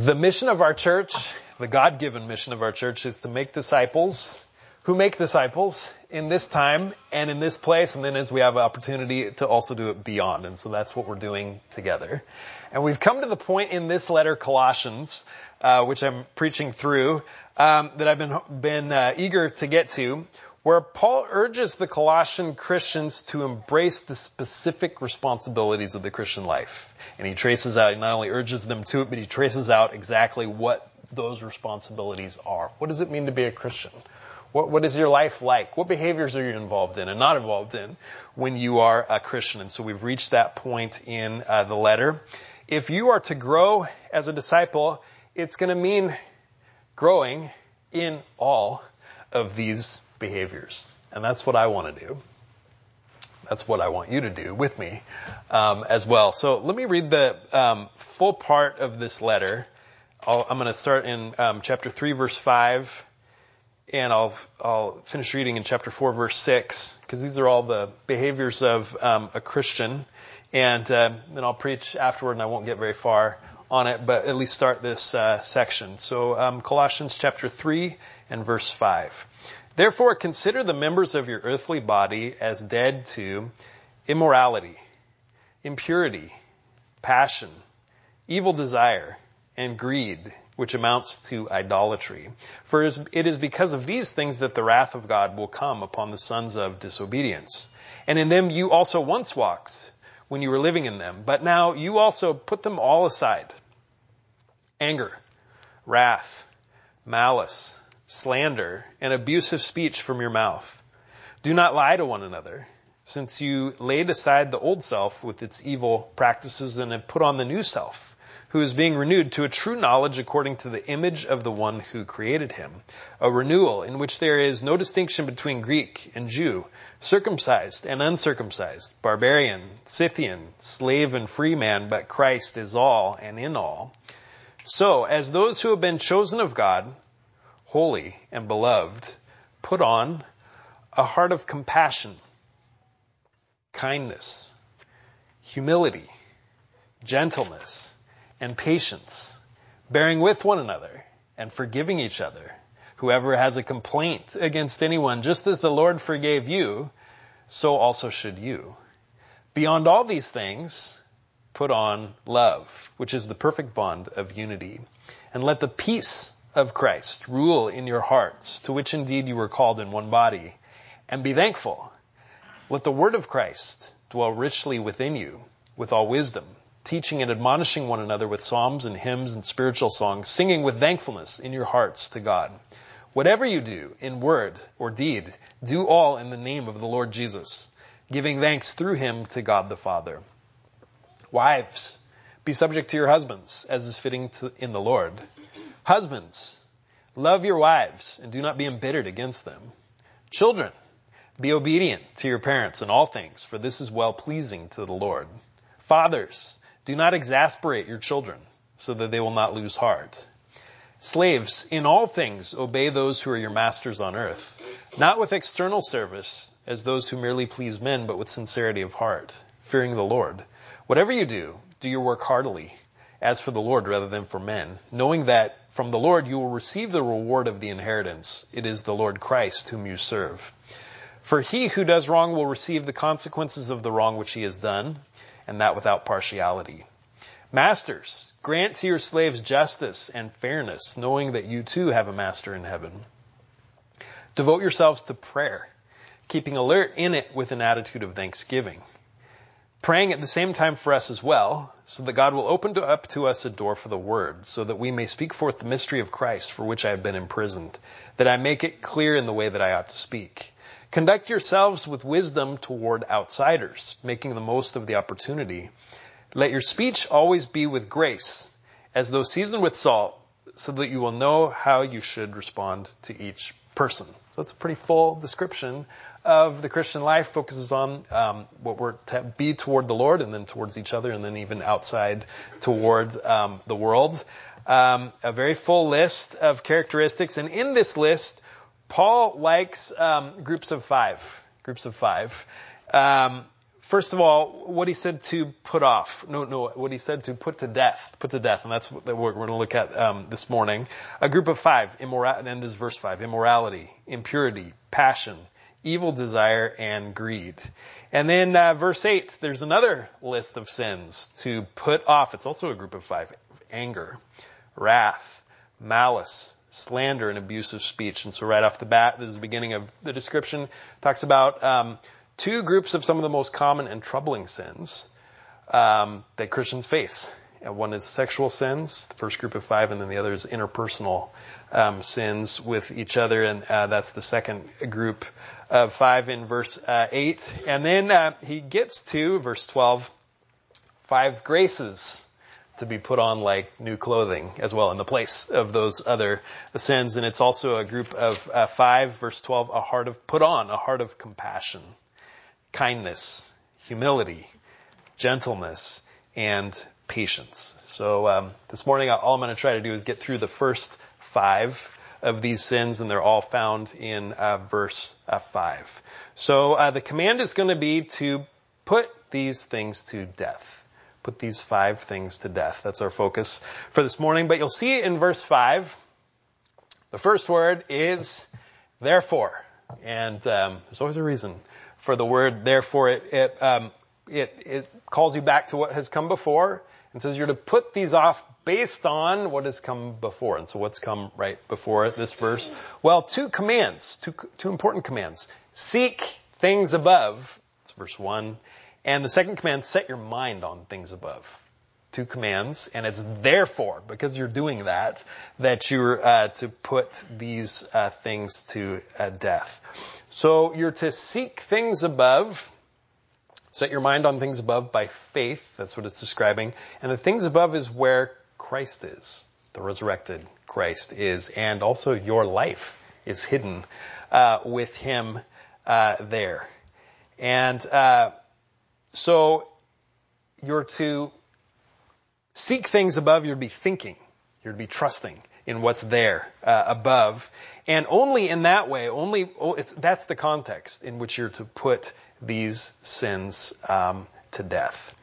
The mission of our church, the God-given mission of our church is to make disciples who make disciples in this time and in this place and then as we have an opportunity to also do it beyond. And so that's what we're doing together. And we've come to the point in this letter, Colossians, uh, which I'm preaching through, um, that I've been, been uh, eager to get to, where Paul urges the Colossian Christians to embrace the specific responsibilities of the Christian life. And he traces out, he not only urges them to it, but he traces out exactly what those responsibilities are. What does it mean to be a Christian? What, what is your life like? What behaviors are you involved in and not involved in when you are a Christian? And so we've reached that point in uh, the letter. If you are to grow as a disciple, it's going to mean growing in all of these behaviors. And that's what I want to do. That's what I want you to do with me um, as well. So let me read the um, full part of this letter. i am going to start in um, chapter 3, verse 5, and I'll, I'll finish reading in chapter 4, verse 6, because these are all the behaviors of um, a Christian. And uh, then I'll preach afterward, and I won't get very far on it, but at least start this uh, section. So um, Colossians chapter 3 and verse 5. Therefore, consider the members of your earthly body as dead to immorality, impurity, passion, evil desire, and greed, which amounts to idolatry. For it is because of these things that the wrath of God will come upon the sons of disobedience. And in them you also once walked when you were living in them, but now you also put them all aside. Anger, wrath, malice, slander, and abusive speech from your mouth. Do not lie to one another, since you laid aside the old self with its evil practices and have put on the new self, who is being renewed to a true knowledge according to the image of the one who created him. A renewal in which there is no distinction between Greek and Jew, circumcised and uncircumcised, barbarian, Scythian, slave and free man, but Christ is all and in all. So, as those who have been chosen of God, holy and beloved, put on a heart of compassion, kindness, humility, gentleness, and patience, bearing with one another and forgiving each other. Whoever has a complaint against anyone, just as the Lord forgave you, so also should you. Beyond all these things, put on love, which is the perfect bond of unity. And let the peace of Christ rule in your hearts, to which indeed you were called in one body, and be thankful. Let the word of Christ dwell richly within you with all wisdom, teaching and admonishing one another with psalms and hymns and spiritual songs, singing with thankfulness in your hearts to God. Whatever you do in word or deed, do all in the name of the Lord Jesus, giving thanks through him to God the Father. Wives, be subject to your husbands as is fitting to, in the Lord. Husbands, love your wives and do not be embittered against them. Children, be obedient to your parents in all things, for this is well pleasing to the Lord. Fathers, do not exasperate your children so that they will not lose heart. Slaves, in all things obey those who are your masters on earth, not with external service as those who merely please men, but with sincerity of heart, fearing the Lord. Whatever you do, do your work heartily, as for the Lord rather than for men, knowing that from the Lord you will receive the reward of the inheritance. It is the Lord Christ whom you serve. For he who does wrong will receive the consequences of the wrong which he has done, and that without partiality. Masters, grant to your slaves justice and fairness, knowing that you too have a master in heaven. Devote yourselves to prayer, keeping alert in it with an attitude of thanksgiving praying at the same time for us as well, so that God will open to, up to us a door for the word, so that we may speak forth the mystery of Christ for which I have been imprisoned, that I make it clear in the way that I ought to speak. Conduct yourselves with wisdom toward outsiders, making the most of the opportunity. Let your speech always be with grace, as though seasoned with salt, so that you will know how you should respond to each person. It's a pretty full description of the Christian life focuses on um, what we're to be toward the Lord and then towards each other and then even outside toward um, the world. Um, a very full list of characteristics, and in this list, Paul likes um, groups of five. Groups of five. First of all, what he said to put off. No, no, what he said to put to death. Put to death. And that's what we're going to look at um, this morning. A group of five. And this is verse five. Immorality, impurity, passion, evil desire, and greed. And then uh, verse 8, there's another list of sins to put off. It's also a group of five. Anger, wrath, malice, slander, and abusive speech. And so right off the bat, this is the beginning of the description, talks about um, two groups of some of the most common and troubling sins um, that Christians face. And one is sexual sins, the first group of five, and then the other is interpersonal um, sins with each other, and uh, that's the second group of 5 in verse uh, 8. And then uh, he gets to verse 12, five graces to be put on like new clothing as well in the place of those other sins. And it's also a group of uh, 5, verse 12, a heart of, put on a heart of compassion, kindness, humility, gentleness, and patience. So um, this morning, all I'm going to try to do is get through the first five of these sins, and they're all found in uh, verse uh, 5. So uh, the command is going to be to put these things to death. Put these five things to death. That's our focus for this morning. But you'll see it in verse 5. The first word is therefore. And um, there's always a reason for the word therefore. It, it, um, it, it calls you back to what has come before and says you're to put these off based on what has come before. And so what's come right before this verse? Well, two commands, two, two important commands. Seek things above. It's verse one. And the second command, set your mind on things above. Two commands, and it's therefore, because you're doing that, that you're uh, to put these uh, things to uh, death. So you're to seek things above, set your mind on things above by faith. That's what it's describing. And the things above is where Christ is, the resurrected Christ is, and also your life is hidden uh, with Him uh, there. And uh, so you're to seek things above. You're to be thinking. You're to be trusting in what's there uh, above, and only in that way, only that's the context in which you're to put these sins um, to death.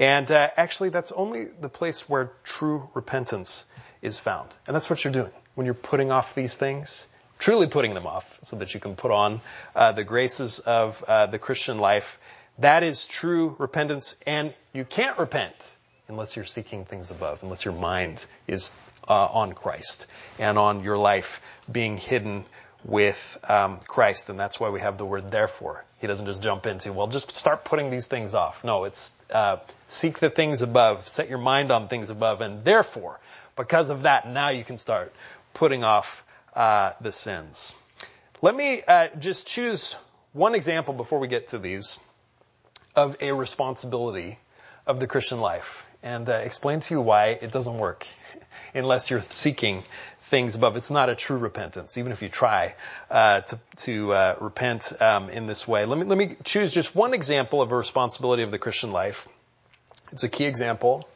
And uh, actually, that's only the place where true repentance is found. And that's what you're doing when you're putting off these things, truly putting them off, so that you can put on uh, the graces of uh, the Christian life. That is true repentance, and you can't repent unless you're seeking things above, unless your mind is uh, on Christ and on your life being hidden with um, Christ, and that's why we have the word therefore. He doesn't just jump into, well, just start putting these things off. No, it's uh, seek the things above, set your mind on things above, and therefore, because of that, now you can start putting off uh, the sins. Let me uh, just choose one example before we get to these of a responsibility of the Christian life and uh, explain to you why it doesn't work unless you're seeking things above. It's not a true repentance, even if you try uh, to, to uh, repent um, in this way. Let me let me choose just one example of a responsibility of the Christian life. It's a key example.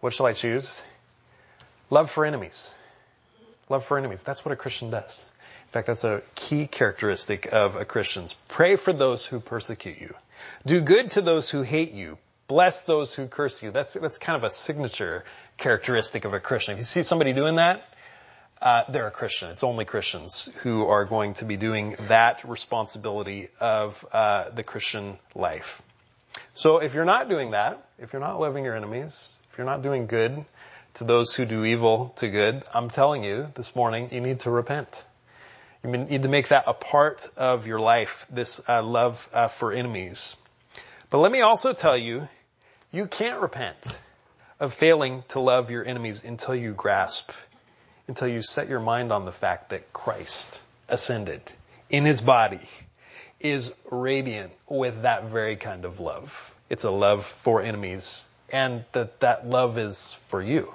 What shall I choose? Love for enemies. Love for enemies. That's what a Christian does. In fact, that's a key characteristic of a Christian. Pray for those who persecute you. Do good to those who hate you. Bless those who curse you. That's, that's kind of a signature characteristic of a Christian. If you see somebody doing that, uh, they're a Christian. It's only Christians who are going to be doing that responsibility of uh, the Christian life. So if you're not doing that, if you're not loving your enemies, if you're not doing good to those who do evil to good, I'm telling you this morning, you need to repent. You need to make that a part of your life, this uh, love uh, for enemies. But let me also tell you, you can't repent of failing to love your enemies until you grasp until you set your mind on the fact that Christ ascended in his body is radiant with that very kind of love. It's a love for enemies and that that love is for you.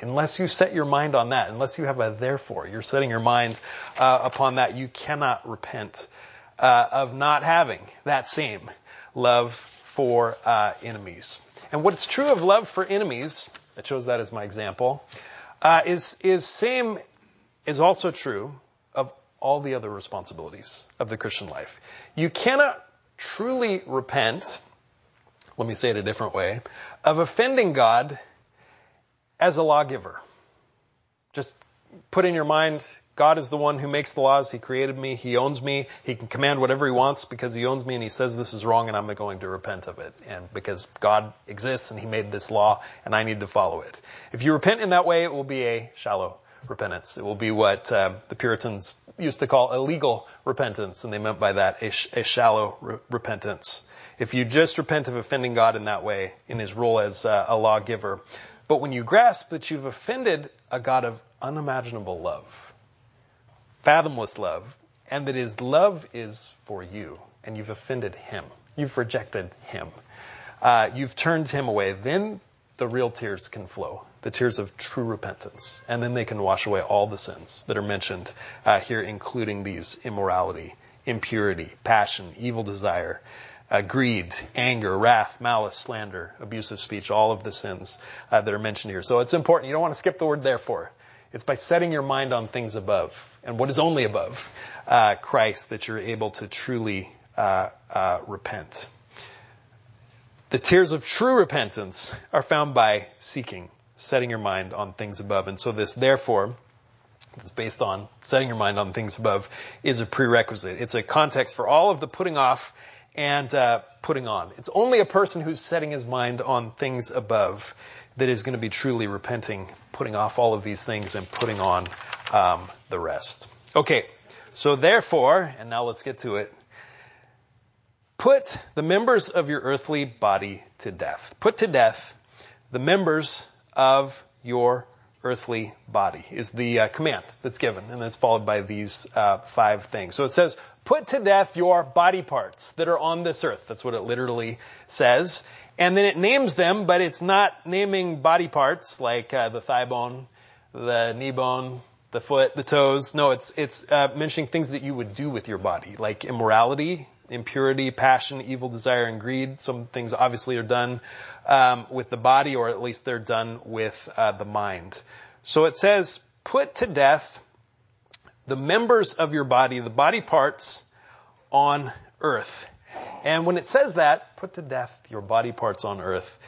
Unless you set your mind on that, unless you have a therefore, you're setting your mind uh, upon that, you cannot repent uh, of not having that same love for uh, enemies. And what's true of love for enemies, I chose that as my example, uh, is is same is also true of all the other responsibilities of the Christian life. You cannot truly repent, let me say it a different way, of offending God as a lawgiver. Just put in your mind, God is the one who makes the laws. He created me. He owns me. He can command whatever he wants because he owns me and he says this is wrong and I'm going to repent of it. And because God exists and he made this law and I need to follow it. If you repent in that way, it will be a shallow repentance. It will be what uh, the Puritans used to call a legal repentance, and they meant by that a, sh- a shallow re- repentance. If you just repent of offending God in that way, in His role as uh, a lawgiver, but when you grasp that you've offended a God of unimaginable love, fathomless love, and that His love is for you, and you've offended Him, you've rejected Him, uh, you've turned Him away, then the real tears can flow the tears of true repentance. And then they can wash away all the sins that are mentioned uh, here, including these immorality, impurity, passion, evil desire, uh, greed, anger, wrath, malice, slander, abusive speech, all of the sins uh, that are mentioned here. So it's important. You don't want to skip the word therefore. It's by setting your mind on things above and what is only above uh, Christ that you're able to truly uh, uh, repent. The tears of true repentance are found by seeking setting your mind on things above. And so this therefore, that's based on setting your mind on things above, is a prerequisite. It's a context for all of the putting off and uh, putting on. It's only a person who's setting his mind on things above that is going to be truly repenting, putting off all of these things and putting on um, the rest. Okay, so therefore, and now let's get to it. Put the members of your earthly body to death. Put to death the members of your earthly body is the uh, command that's given and that's followed by these uh, five things. So it says put to death your body parts that are on this earth. That's what it literally says. And then it names them but it's not naming body parts like uh, the thigh bone the knee bone the foot the toes. No it's it's uh, mentioning things that you would do with your body like immorality impurity, passion, evil desire, and greed. Some things obviously are done um, with the body, or at least they're done with uh, the mind. So it says, put to death the members of your body, the body parts on earth. And when it says that, put to death your body parts on earth.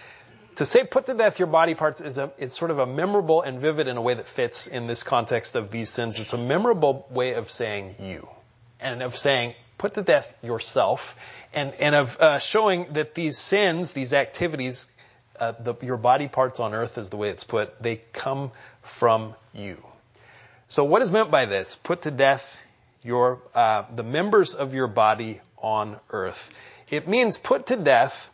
To say put to death your body parts is a, it's sort of a memorable and vivid in a way that fits in this context of these sins. It's a memorable way of saying you and of saying put to death yourself, and, and of uh, showing that these sins, these activities, uh, the, your body parts on earth is the way it's put, they come from you. So what is meant by this? Put to death your, uh, the members of your body on earth. It means put to death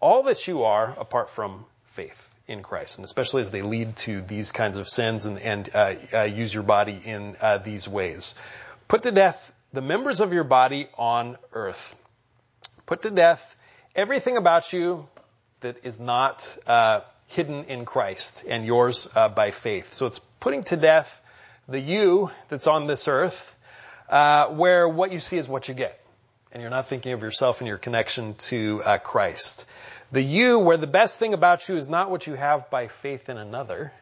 all that you are apart from faith in Christ, and especially as they lead to these kinds of sins and, and uh, uh, use your body in uh, these ways. Put to death the members of your body on earth. Put to death everything about you that is not uh, hidden in Christ and yours uh, by faith. So it's putting to death the you that's on this earth, uh, where what you see is what you get, and you're not thinking of yourself and your connection to uh, Christ. The you, where the best thing about you is not what you have by faith in another,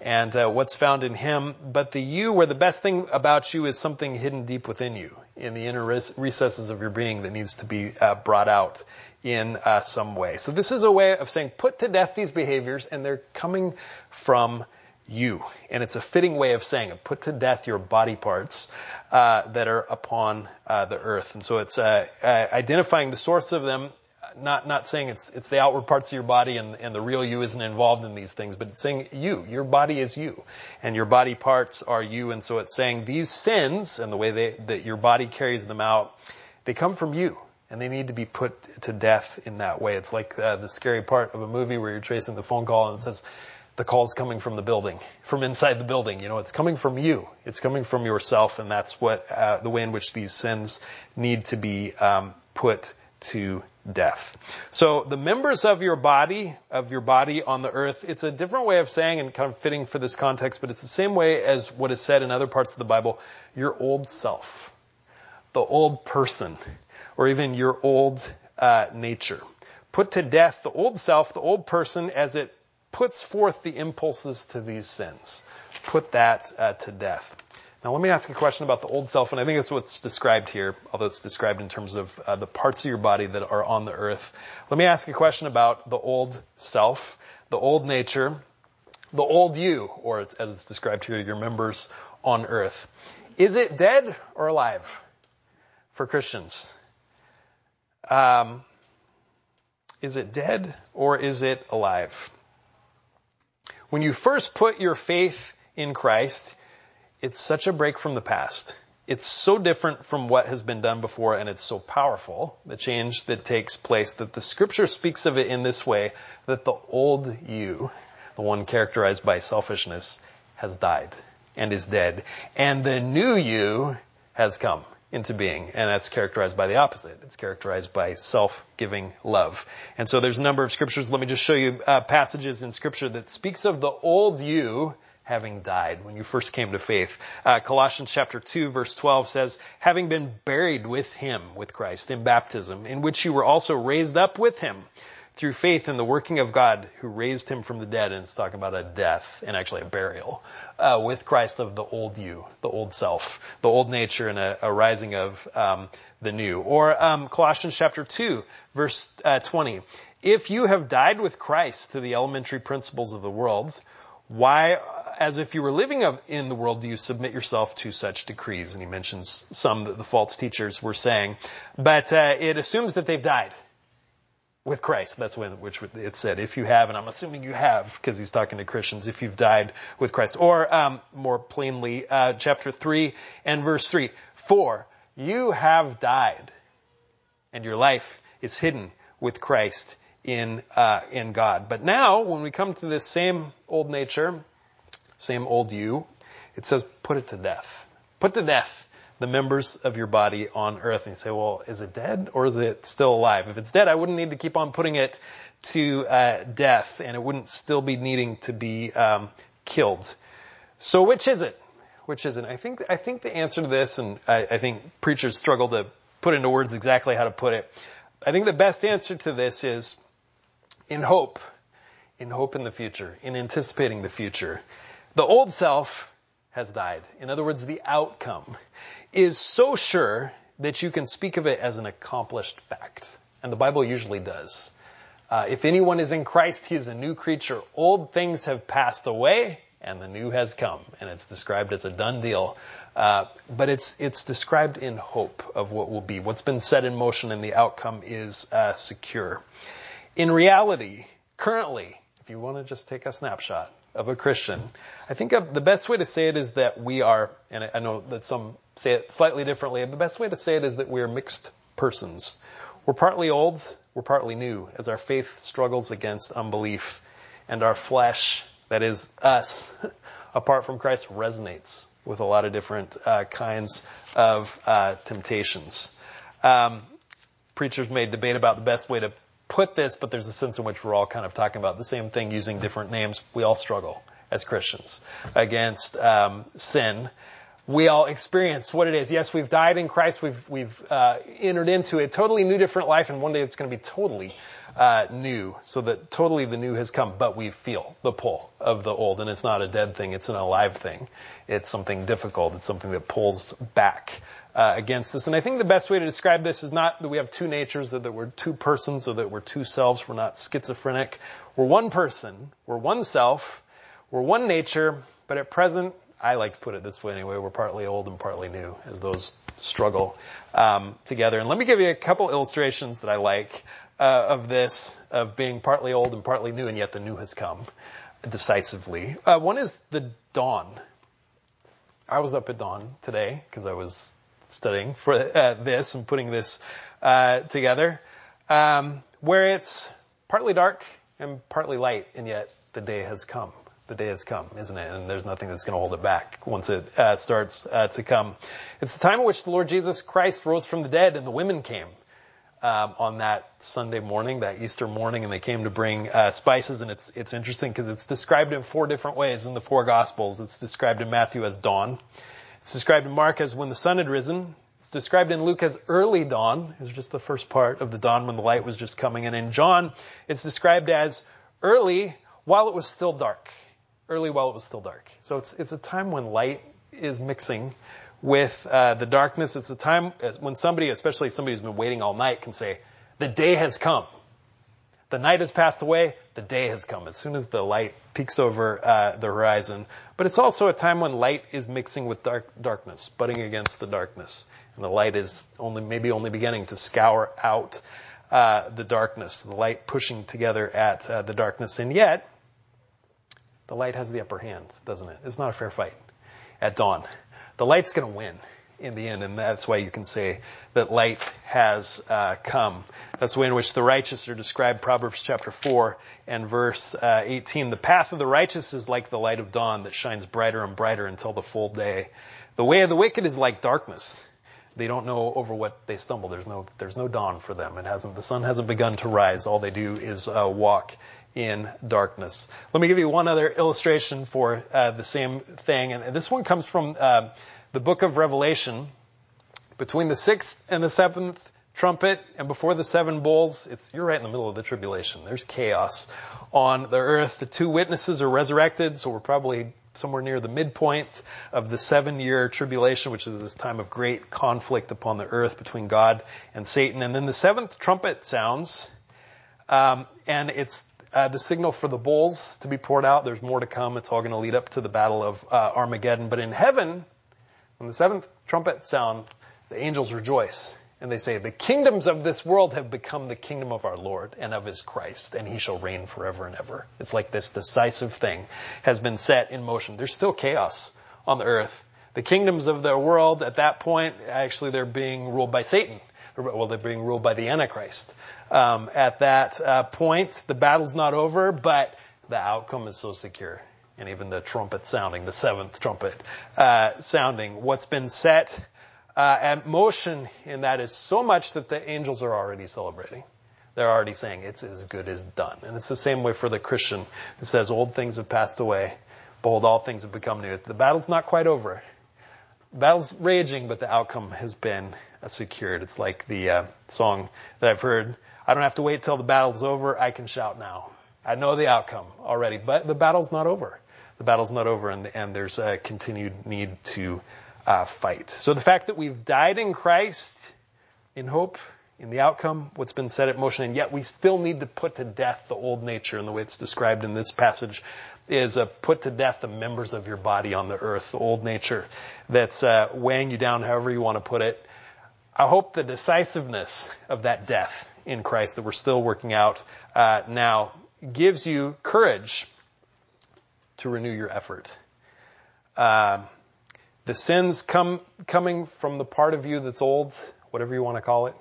and uh, what's found in him, but the you where the best thing about you is something hidden deep within you, in the inner recesses of your being that needs to be uh, brought out in uh, some way. So this is a way of saying put to death these behaviors, and they're coming from you, and it's a fitting way of saying it. Put to death your body parts uh, that are upon uh, the earth, and so it's uh, identifying the source of them not not saying it's it's the outward parts of your body and and the real you isn't involved in these things, but it's saying you, your body is you, and your body parts are you, and so it's saying these sins and the way they that your body carries them out, they come from you. And they need to be put to death in that way. It's like uh, the scary part of a movie where you're tracing the phone call and it says, the call's coming from the building, from inside the building. You know, it's coming from you. It's coming from yourself, and that's what uh, the way in which these sins need to be um, put to death. So the members of your body, of your body on the earth, it's a different way of saying and kind of fitting for this context, but it's the same way as what is said in other parts of the Bible, your old self, the old person, or even your old uh, nature. Put to death the old self, the old person, as it puts forth the impulses to these sins. Put that uh, to death. Now let me ask a question about the old self, and I think that's what's described here, although it's described in terms of uh, the parts of your body that are on the earth. Let me ask a question about the old self, the old nature, the old you, or as it's described here, your members on earth. Is it dead or alive for Christians? Um, is it dead or is it alive? When you first put your faith in Christ, it's such a break from the past. It's so different from what has been done before and it's so powerful, the change that takes place, that the scripture speaks of it in this way, that the old you, the one characterized by selfishness, has died and is dead. And the new you has come into being. And that's characterized by the opposite. It's characterized by self-giving love. And so there's a number of scriptures. Let me just show you uh, passages in scripture that speaks of the old you having died when you first came to faith. Uh, Colossians chapter 2 verse 12 says, having been buried with him, with Christ, in baptism, in which you were also raised up with him through faith in the working of God who raised him from the dead, and it's talking about a death and actually a burial, uh, with Christ of the old you, the old self, the old nature and a, a rising of um, the new. Or um, Colossians chapter 2, verse uh, 20. If you have died with Christ to the elementary principles of the world, why, as if you were living in the world, do you submit yourself to such decrees? And he mentions some that the false teachers were saying. But uh, it assumes that they've died with Christ. That's when, which it said, if you have, and I'm assuming you have, because he's talking to Christians, if you've died with Christ. Or, um, more plainly, uh, chapter 3 and verse 3. For you have died, and your life is hidden with Christ in, uh, in God. But now, when we come to this same old nature, same old you, it says, put it to death. Put to death the members of your body on earth. And you say, well, is it dead or is it still alive? If it's dead, I wouldn't need to keep on putting it to uh, death and it wouldn't still be needing to be um, killed. So which is it? Which is it? I think, I think the answer to this, and I, I think preachers struggle to put into words exactly how to put it. I think the best answer to this is in hope, in hope in the future, in anticipating the future. The old self has died. In other words, the outcome is so sure that you can speak of it as an accomplished fact. And the Bible usually does. Uh, if anyone is in Christ, he is a new creature. Old things have passed away and the new has come. And it's described as a done deal. Uh, but it's, it's described in hope of what will be. What's been set in motion and the outcome is uh, secure. In reality, currently, if you want to just take a snapshot of a Christian, I think the best way to say it is that we are, and I know that some say it slightly differently, the best way to say it is that we are mixed persons. We're partly old, we're partly new, as our faith struggles against unbelief, and our flesh, that is us, apart from Christ, resonates with a lot of different uh, kinds of uh, temptations. Um, preachers may debate about the best way to put this, but there's a sense in which we're all kind of talking about the same thing using different names. We all struggle as Christians against um, sin. We all experience what it is. Yes, we've died in Christ. We've we've uh, entered into a totally new, different life, and one day it's going to be totally uh, new. So that totally the new has come, but we feel the pull of the old, and it's not a dead thing; it's an alive thing. It's something difficult. It's something that pulls back uh, against this. And I think the best way to describe this is not that we have two natures, that, that we're two persons, or that we're two selves. We're not schizophrenic. We're one person. We're one self we're one nature, but at present, I like to put it this way anyway, we're partly old and partly new as those struggle um, together. And let me give you a couple illustrations that I like uh, of this, of being partly old and partly new, and yet the new has come decisively. Uh, one is the dawn. I was up at dawn today because I was studying for uh, this and putting this uh, together, um, where it's partly dark and partly light, and yet the day has come the day has come, isn't it? And there's nothing that's going to hold it back once it uh, starts uh, to come. It's the time at which the Lord Jesus Christ rose from the dead and the women came um, on that Sunday morning, that Easter morning, and they came to bring uh, spices. And it's it's interesting because it's described in four different ways in the four Gospels. It's described in Matthew as dawn. It's described in Mark as when the sun had risen. It's described in Luke as early dawn. It's just the first part of the dawn when the light was just coming. And in John, it's described as early while it was still dark early while it was still dark. So it's, it's a time when light is mixing with uh, the darkness. It's a time when somebody, especially somebody who's been waiting all night, can say, "The day has come." The night has passed away. The day has come. As soon as the light peeks over uh, the horizon, but it's also a time when light is mixing with dark, darkness, butting against the darkness, and the light is only maybe only beginning to scour out uh, the darkness. The light pushing together at uh, the darkness, and yet the light has the upper hand, doesn't it? It's not a fair fight at dawn. The light's going to win in the end, and that's why you can say that light has uh, come. That's the way in which the righteous are described. Proverbs chapter 4 and verse uh, 18. The path of the righteous is like the light of dawn that shines brighter and brighter until the full day. The way of the wicked is like darkness. They don't know over what they stumble. There's no, there's no dawn for them. It hasn't, the sun hasn't begun to rise. All they do is uh, walk in darkness. Let me give you one other illustration for uh, the same thing, and this one comes from uh, the book of Revelation, between the sixth and the seventh trumpet and before the seven bowls, it's, you're right in the middle of the tribulation. There's chaos on the earth. The two witnesses are resurrected, so we're probably somewhere near the midpoint of the seven year tribulation, which is this time of great conflict upon the earth between God and Satan. And then the seventh trumpet sounds, um, and it's the signal for the bowls to be poured out. There's more to come. It's all going to lead up to the battle of uh, Armageddon. But in heaven, when the seventh trumpet sound, the angels rejoice and they say, the kingdoms of this world have become the kingdom of our Lord and of his Christ, and he shall reign forever and ever. It's like this decisive thing has been set in motion. There's still chaos on the earth. The kingdoms of the world at that point, actually they're being ruled by Satan. Well, they're being ruled by the Antichrist. Um, at that uh, point, the battle's not over, but the outcome is so secure and even the trumpet sounding, the seventh trumpet uh, sounding. What's been set uh, at motion in that is so much that the angels are already celebrating. They're already saying it's as good as done. And it's the same way for the Christian who says old things have passed away. Behold, all things have become new. The battle's not quite over. Battle's raging, but the outcome has been uh, secured. It's like the uh, song that I've heard. I don't have to wait till the battle's over. I can shout now. I know the outcome already, but the battle's not over the battle's not over and, and there's a continued need to uh, fight. So the fact that we've died in Christ in hope in the outcome, what's been set at motion, and yet we still need to put to death the old nature, in the way it's described in this passage is uh, put to death the members of your body on the earth, the old nature that's uh, weighing you down, however you want to put it. I hope the decisiveness of that death in Christ that we're still working out uh, now gives you courage to renew your effort. Uh, the sins come coming from the part of you that's old, whatever you want to call it,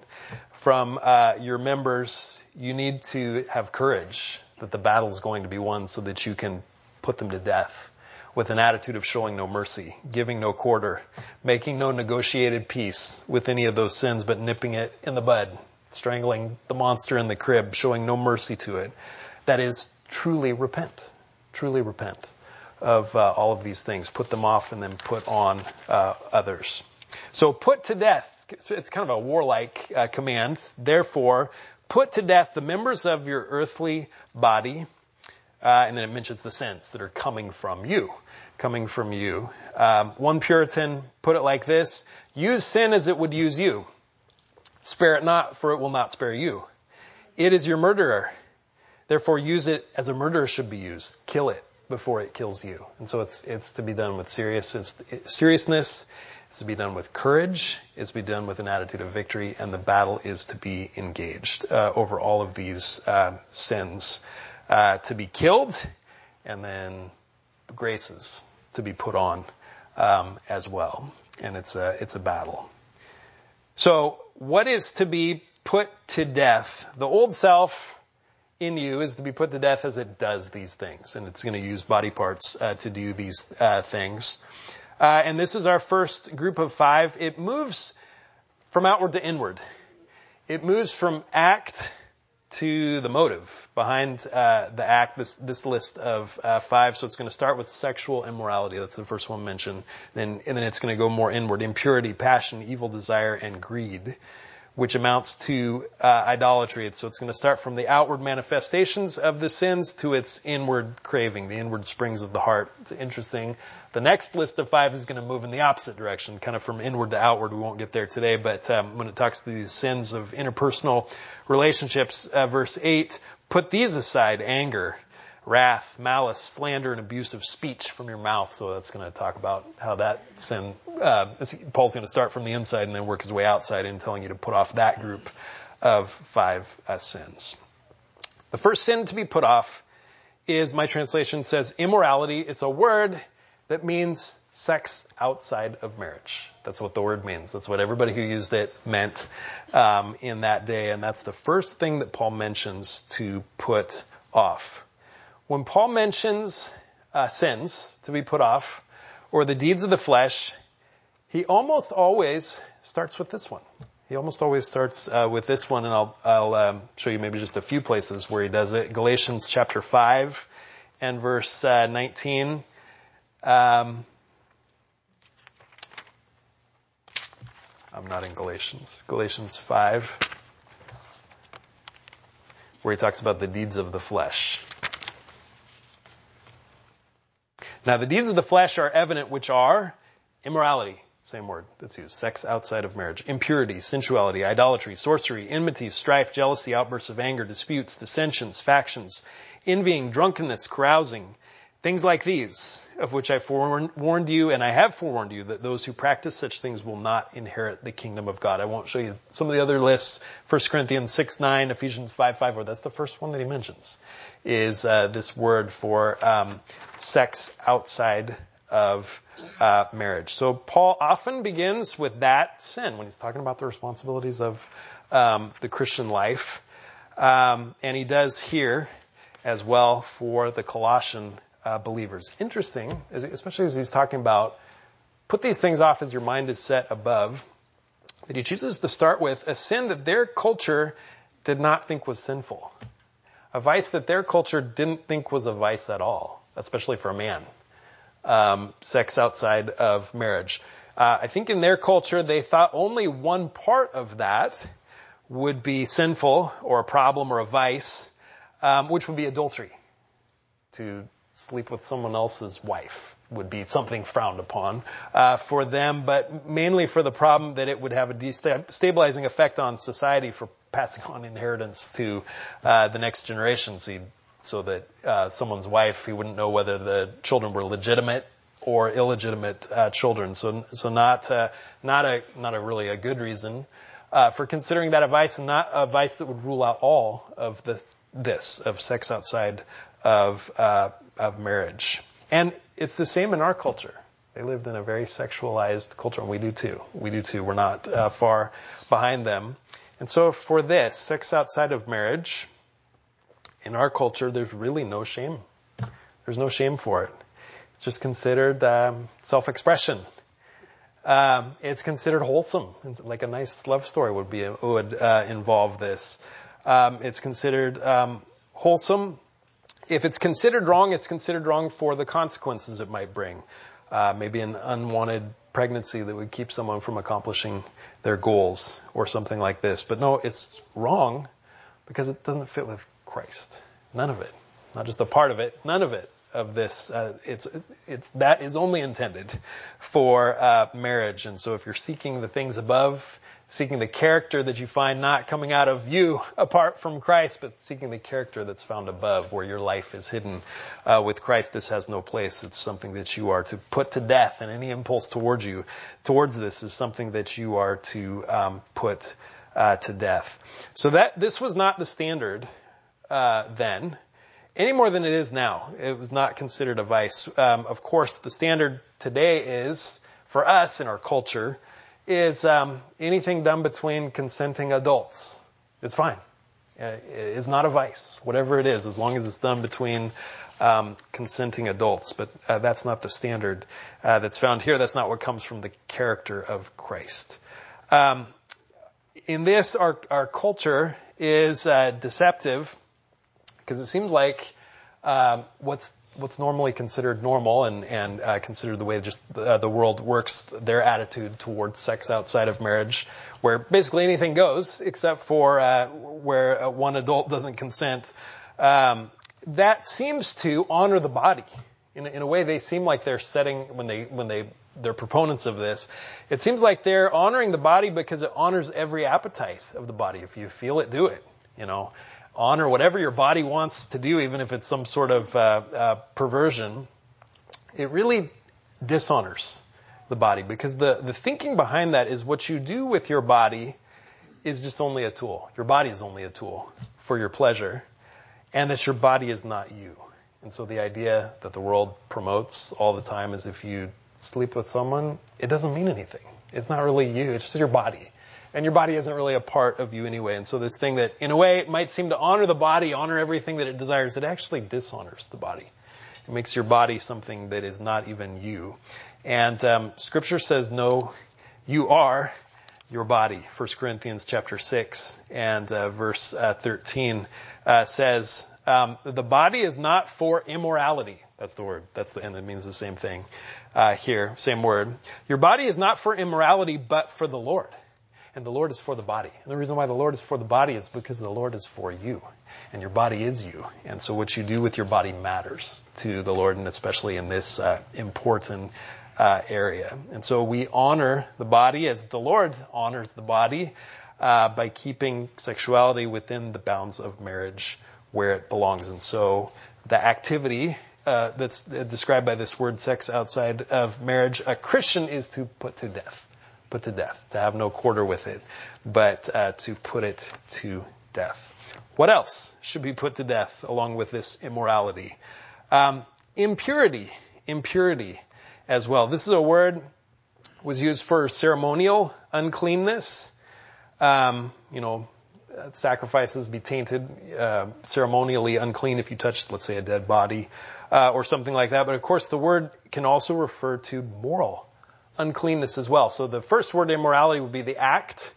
from uh, your members. You need to have courage that the battle is going to be won, so that you can put them to death with an attitude of showing no mercy, giving no quarter, making no negotiated peace with any of those sins, but nipping it in the bud, strangling the monster in the crib, showing no mercy to it. That is truly repent truly repent of uh, all of these things, put them off, and then put on uh, others. So put to death. It's kind of a warlike uh, command. Therefore, put to death the members of your earthly body, uh, and then it mentions the sins that are coming from you, coming from you. Um, one Puritan put it like this: Use sin as it would use you. Spare it not, for it will not spare you. It is your murderer Therefore, use it as a murderer should be used. Kill it before it kills you. And so it's, it's to be done with serious, seriousness. It's to be done with courage. It's to be done with an attitude of victory. And the battle is to be engaged uh, over all of these uh, sins. Uh, to be killed and then graces to be put on um, as well. And it's a, it's a battle. So what is to be put to death? The old self in you is to be put to death as it does these things. And it's going to use body parts uh, to do these uh, things. Uh, and this is our first group of five. It moves from outward to inward. It moves from act to the motive behind uh, the act. This this list of uh, five. So it's going to start with sexual immorality. That's the first one mentioned. Then and then it's going to go more inward: impurity, passion, evil desire, and greed which amounts to uh, idolatry. So it's going to start from the outward manifestations of the sins to its inward craving, the inward springs of the heart. It's interesting. The next list of five is going to move in the opposite direction, kind of from inward to outward. We won't get there today, but um, when it talks to these sins of interpersonal relationships, uh, verse eight, put these aside: anger, wrath, malice, slander, and abusive speech from your mouth. So that's going to talk about how that sin, uh, Paul's going to start from the inside and then work his way outside in telling you to put off that group of five uh, sins. The first sin to be put off is, my translation says, immorality. It's a word that means sex outside of marriage. That's what the word means. That's what everybody who used it meant um, in that day. And that's the first thing that Paul mentions to put off. When Paul mentions uh, sins to be put off, or the deeds of the flesh, he almost always starts with this one. He almost always starts uh, with this one, and I'll, I'll um, show you maybe just a few places where he does it. Galatians chapter 5 and verse uh, 19. Um, I'm not in Galatians. Galatians 5, where he talks about the deeds of the flesh. Now the deeds of the flesh are evident, which are immorality, same word that's used, sex outside of marriage, impurity, sensuality, idolatry, sorcery, enmity, strife, jealousy, outbursts of anger, disputes, dissensions, factions, envying, drunkenness, carousing, things like these, of which I forewarned you, and I have forewarned you, that those who practice such things will not inherit the kingdom of God. I won't show you some of the other lists, 1 Corinthians 6, 9, Ephesians 5, 5, or that's the first one that he mentions is uh, this word for um, sex outside of uh, marriage. So Paul often begins with that sin when he's talking about the responsibilities of um, the Christian life, um, and he does here as well for the Colossian believers. Interesting, especially as he's talking about put these things off as your mind is set above. That he chooses to start with a sin that their culture did not think was sinful a vice that their culture didn't think was a vice at all, especially for a man. Um, sex outside of marriage. Uh, I think in their culture they thought only one part of that would be sinful or a problem or a vice, um, which would be adultery. To sleep with someone else's wife would be something frowned upon uh, for them, but mainly for the problem that it would have a destabilizing effect on society for passing on inheritance to uh, the next generation, so, so that uh, someone's wife, he wouldn't know whether the children were legitimate or illegitimate uh, children. So, so not uh, not a not a really a good reason uh, for considering that a vice, and not a vice that would rule out all of the, this of sex outside of uh, of marriage. And it's the same in our culture. They lived in a very sexualized culture, and we do too. We do too. We're not uh, far behind them. And so for this, sex outside of marriage, in our culture, there's really no shame. There's no shame for it. It's just considered um, self-expression. Um, it's considered wholesome, like a nice love story would be would uh, involve this. Um, it's considered um, wholesome. If it's considered wrong, it's considered wrong for the consequences it might bring. Uh, maybe an unwanted pregnancy that would keep someone from accomplishing their goals or something like this. But no, it's wrong because it doesn't fit with Christ. None of it. Not just a part of it, none of it of this. Uh, it's it's that is only intended for uh, marriage. And so if you're seeking the things above, seeking the character that you find not coming out of you apart from Christ, but seeking the character that's found above where your life is hidden uh, with Christ. This has no place. It's something that you are to put to death and any impulse towards you, towards this is something that you are to um, put uh, to death. So that, this was not the standard uh, then any more than it is now. It was not considered a vice. Um, of course, the standard today is for us in our culture is um, anything done between consenting adults. It's fine. Uh, it's not a vice, whatever it is, as long as it's done between um, consenting adults. But uh, that's not the standard uh, that's found here. That's not what comes from the character of Christ. Um, in this, our our culture is uh, deceptive because it seems like um, what's what's normally considered normal and and uh, considered the way just uh, the world works, their attitude towards sex outside of marriage, where basically anything goes except for uh, where uh, one adult doesn't consent. Um, that seems to honor the body. In, in a way, they seem like they're setting when they when they they're proponents of this. It seems like they're honoring the body because it honors every appetite of the body. If you feel it, do it. You know, honor whatever your body wants to do, even if it's some sort of uh, uh, perversion. It really dishonors the body because the, the thinking behind that is what you do with your body is just only a tool. Your body is only a tool for your pleasure and that your body is not you. And so the idea that the world promotes all the time is if you sleep with someone, it doesn't mean anything. It's not really you. It's just your body. And your body isn't really a part of you anyway. And so this thing that, in a way, might seem to honor the body, honor everything that it desires, it actually dishonors the body. It makes your body something that is not even you. And um, Scripture says, no, you are your body. 1 Corinthians chapter 6 and uh, verse uh, 13 uh, says, um, the body is not for immorality. That's the word. That's the, and it means the same thing uh, here, same word. Your body is not for immorality, but for the Lord and the Lord is for the body. And the reason why the Lord is for the body is because the Lord is for you. And your body is you. And so what you do with your body matters to the Lord, and especially in this uh, important uh, area. And so we honor the body as the Lord honors the body uh, by keeping sexuality within the bounds of marriage where it belongs. And so the activity uh, that's described by this word sex outside of marriage, a Christian is to put to death put to death, to have no quarter with it, but uh, to put it to death. What else should be put to death along with this immorality? Um, impurity, impurity as well. This is a word was used for ceremonial uncleanness. Um, you know, sacrifices be tainted, uh, ceremonially unclean if you touch, let's say, a dead body uh, or something like that. But of course, the word can also refer to moral uncleanness as well. So the first word immorality would be the act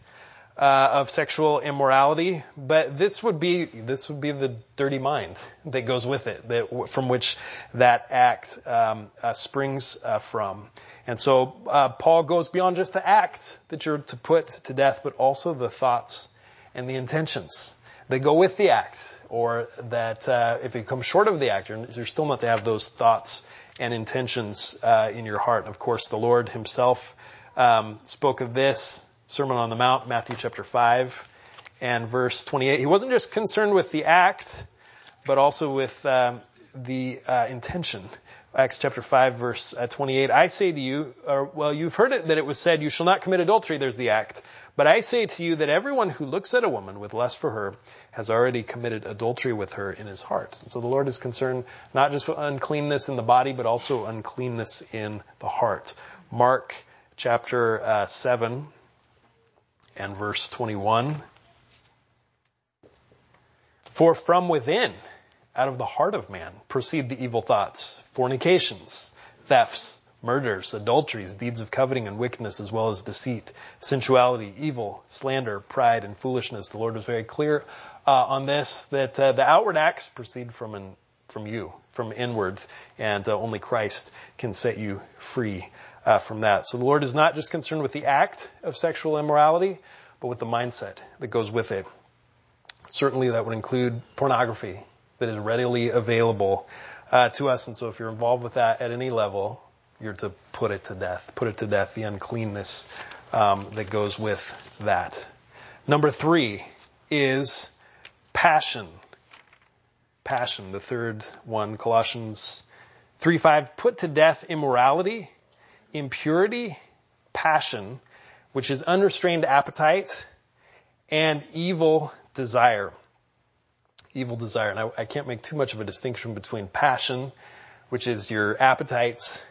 uh, of sexual immorality, but this would be this would be the dirty mind that goes with it, that, from which that act um, uh, springs uh, from. And so uh, Paul goes beyond just the act that you're to put to death, but also the thoughts and the intentions that go with the act, or that uh, if you come short of the act, you're, you're still not to have those thoughts and intentions uh, in your heart. And of course, the Lord Himself um, spoke of this Sermon on the Mount, Matthew chapter five and verse 28. He wasn't just concerned with the act, but also with um, the uh, intention. Acts chapter 5 verse uh, 28. I say to you, or, well, you've heard it that it was said, you shall not commit adultery. There's the act. But I say to you that everyone who looks at a woman with lust for her has already committed adultery with her in his heart. So the Lord is concerned not just with uncleanness in the body, but also uncleanness in the heart. Mark chapter uh, 7 and verse 21. For from within, out of the heart of man, proceed the evil thoughts, fornications, thefts, murders, adulteries, deeds of coveting and wickedness, as well as deceit, sensuality, evil, slander, pride, and foolishness. The Lord was very clear uh, on this that uh, the outward acts proceed from an, from you, from inward, and uh, only Christ can set you free uh, from that. So the Lord is not just concerned with the act of sexual immorality, but with the mindset that goes with it. Certainly, that would include pornography that is readily available uh, to us. And so, if you're involved with that at any level, you're to put it to death. Put it to death, the uncleanness um, that goes with that. Number three is passion. Passion, the third one, Colossians 3 5. Put to death immorality, impurity, passion, which is unrestrained appetite, and evil desire. Evil desire. And I, I can't make too much of a distinction between passion, which is your appetites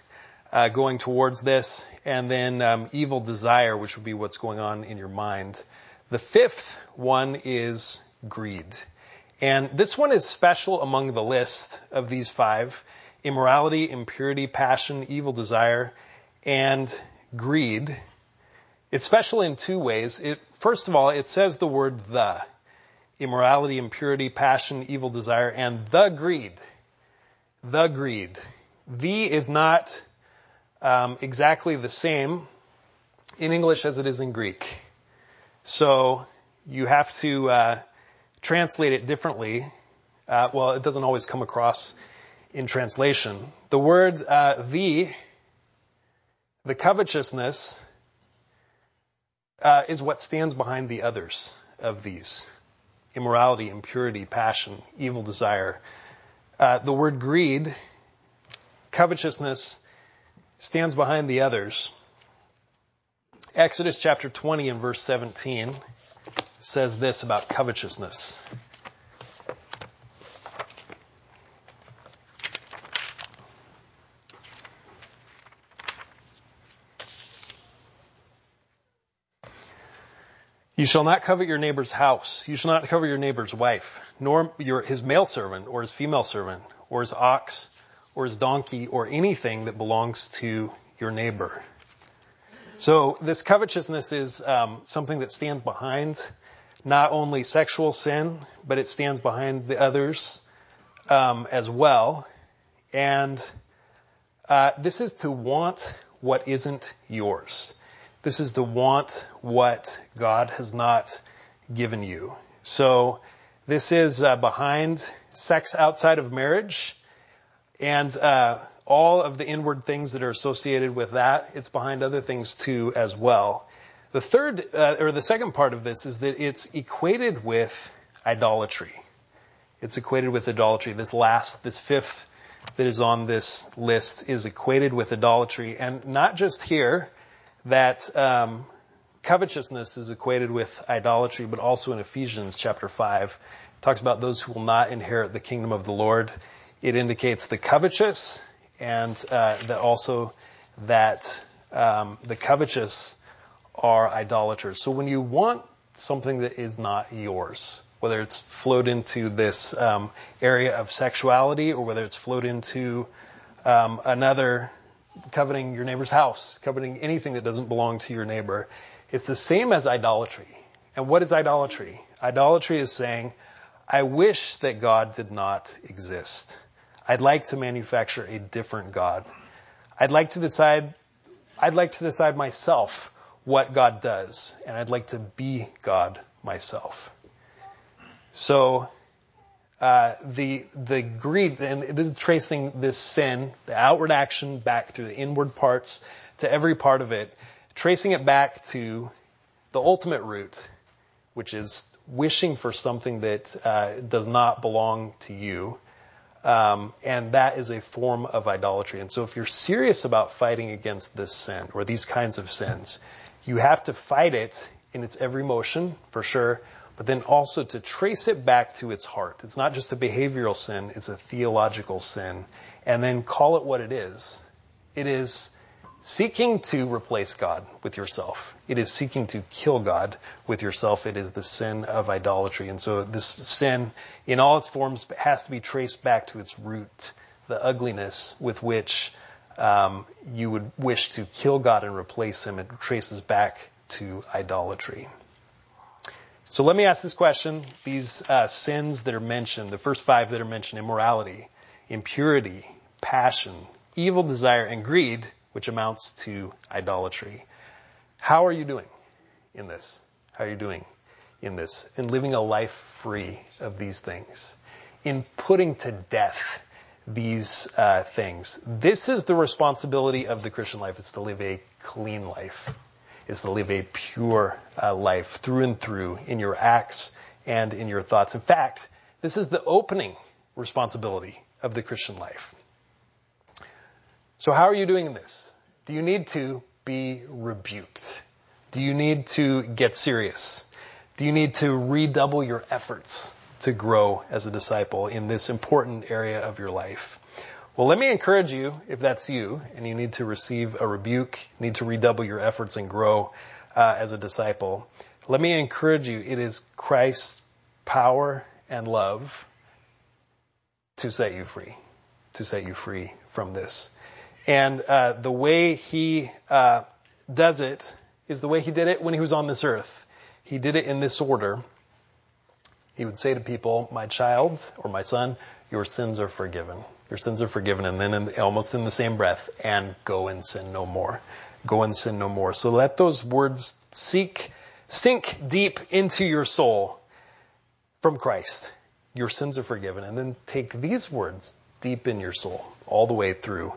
uh, going towards this, and then um, evil desire, which would be what's going on in your mind. The fifth one is greed. And this one is special among the list of these five. Immorality, impurity, passion, evil desire, and greed. It's special in two ways. It, first of all, it says the word the. Immorality, impurity, passion, evil desire, and the greed the greed. The is not um, exactly the same in English as it is in Greek. So you have to uh, translate it differently. Uh, well, it doesn't always come across in translation. The word uh, the, the covetousness, uh, is what stands behind the others of these immorality, impurity, passion, evil desire. Uh, the word greed, covetousness, stands behind the others. Exodus chapter 20 and verse 17 says this about covetousness. You shall not covet your neighbor's house. You shall not covet your neighbor's wife, nor your, his male servant, or his female servant, or his ox, or his donkey, or anything that belongs to your neighbor. So this covetousness is um, something that stands behind not only sexual sin, but it stands behind the others um, as well. And uh, this is to want what isn't yours. This is to want what God has not given you. So this is uh, behind sex outside of marriage and uh, all of the inward things that are associated with that. It's behind other things too as well. The third uh, or the second part of this is that it's equated with idolatry. It's equated with idolatry. This last, this fifth that is on this list is equated with idolatry, and not just here that um, covetousness is equated with idolatry, but also in Ephesians chapter 5. It talks about those who will not inherit the kingdom of the Lord. It indicates the covetous and uh, that also that um, the covetous are idolaters. So when you want something that is not yours, whether it's flowed into this um, area of sexuality or whether it's flowed into um, another coveting your neighbor's house, coveting anything that doesn't belong to your neighbor. It's the same as idolatry. And what is idolatry? Idolatry is saying, I wish that God did not exist. I'd like to manufacture a different God. I'd like to decide, I'd like to decide myself what God does, and I'd like to be God myself. So, uh, the the greed, and this is tracing this sin, the outward action back through the inward parts to every part of it, tracing it back to the ultimate root, which is wishing for something that uh, does not belong to you. Um, and that is a form of idolatry. And so if you're serious about fighting against this sin or these kinds of sins, you have to fight it in its every motion, for sure, but then also to trace it back to its heart. It's not just a behavioral sin, it's a theological sin. And then call it what it is. It is seeking to replace God with yourself. It is seeking to kill God with yourself. It is the sin of idolatry. And so this sin, in all its forms, has to be traced back to its root, the ugliness with which um, you would wish to kill God and replace Him. It traces back to idolatry. So let me ask this question. These uh, sins that are mentioned, the first five that are mentioned, immorality, impurity, passion, evil desire, and greed, which amounts to idolatry. How are you doing in this? How are you doing in this? In living a life free of these things. In putting to death these uh, things. This is the responsibility of the Christian life. It's to live a clean life It's to live a pure uh, life through and through in your acts and in your thoughts. In fact, this is the opening responsibility of the Christian life. So how are you doing in this? Do you need to be rebuked? Do you need to get serious? Do you need to redouble your efforts to grow as a disciple in this important area of your life? Well, let me encourage you, if that's you, and you need to receive a rebuke, need to redouble your efforts and grow uh, as a disciple. Let me encourage you, it is Christ's power and love to set you free, to set you free from this. And uh, the way he uh, does it is the way he did it when he was on this earth. He did it in this order. He would say to people, my child or my son, your sins are forgiven. Your sins are forgiven. And then in, almost in the same breath, and go and sin no more. Go and sin no more. So let those words seek, sink deep into your soul from Christ. Your sins are forgiven. And then take these words deep in your soul, all the way through,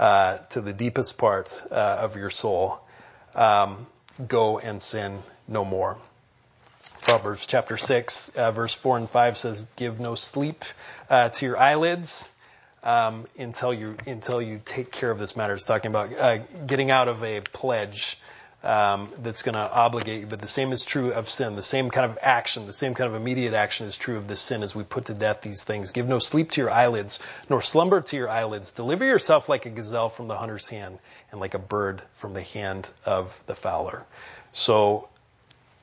to the deepest part uh, of your soul. Um, go and sin no more. Proverbs chapter 6, uh, verse 4 and 5 says, give no sleep uh, to your eyelids um, until you until you take care of this matter. It's talking about uh, getting out of a pledge um, that's going to obligate you. But the same is true of sin. The same kind of action, the same kind of immediate action is true of this sin as we put to death these things. Give no sleep to your eyelids, nor slumber to your eyelids. Deliver yourself like a gazelle from the hunter's hand, and like a bird from the hand of the fowler. So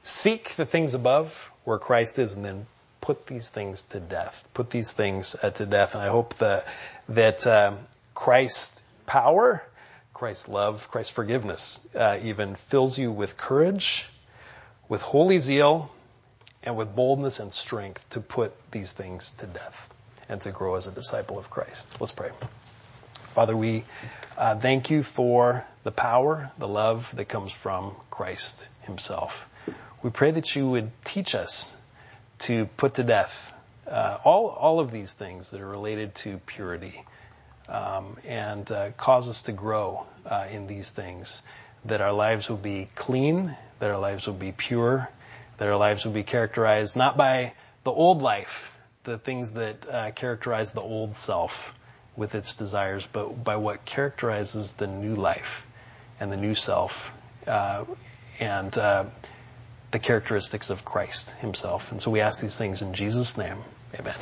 seek the things above where Christ is, and then put these things to death. Put these things uh, to death. And I hope that that um, Christ's power, Christ's love, Christ's forgiveness, uh, even fills you with courage, with holy zeal, and with boldness and strength to put these things to death and to grow as a disciple of Christ. Let's pray. Father, we uh, thank you for the power, the love that comes from Christ Himself. We pray that you would teach us to put to death uh, all all of these things that are related to purity, and uh, cause us to grow uh, in these things. That our lives will be clean, that our lives will be pure, that our lives will be characterized not by the old life, the things that uh, characterize the old self with its desires, but by what characterizes the new life and the new self, uh, and uh, the characteristics of Christ himself. And so we ask these things in Jesus' name. Amen.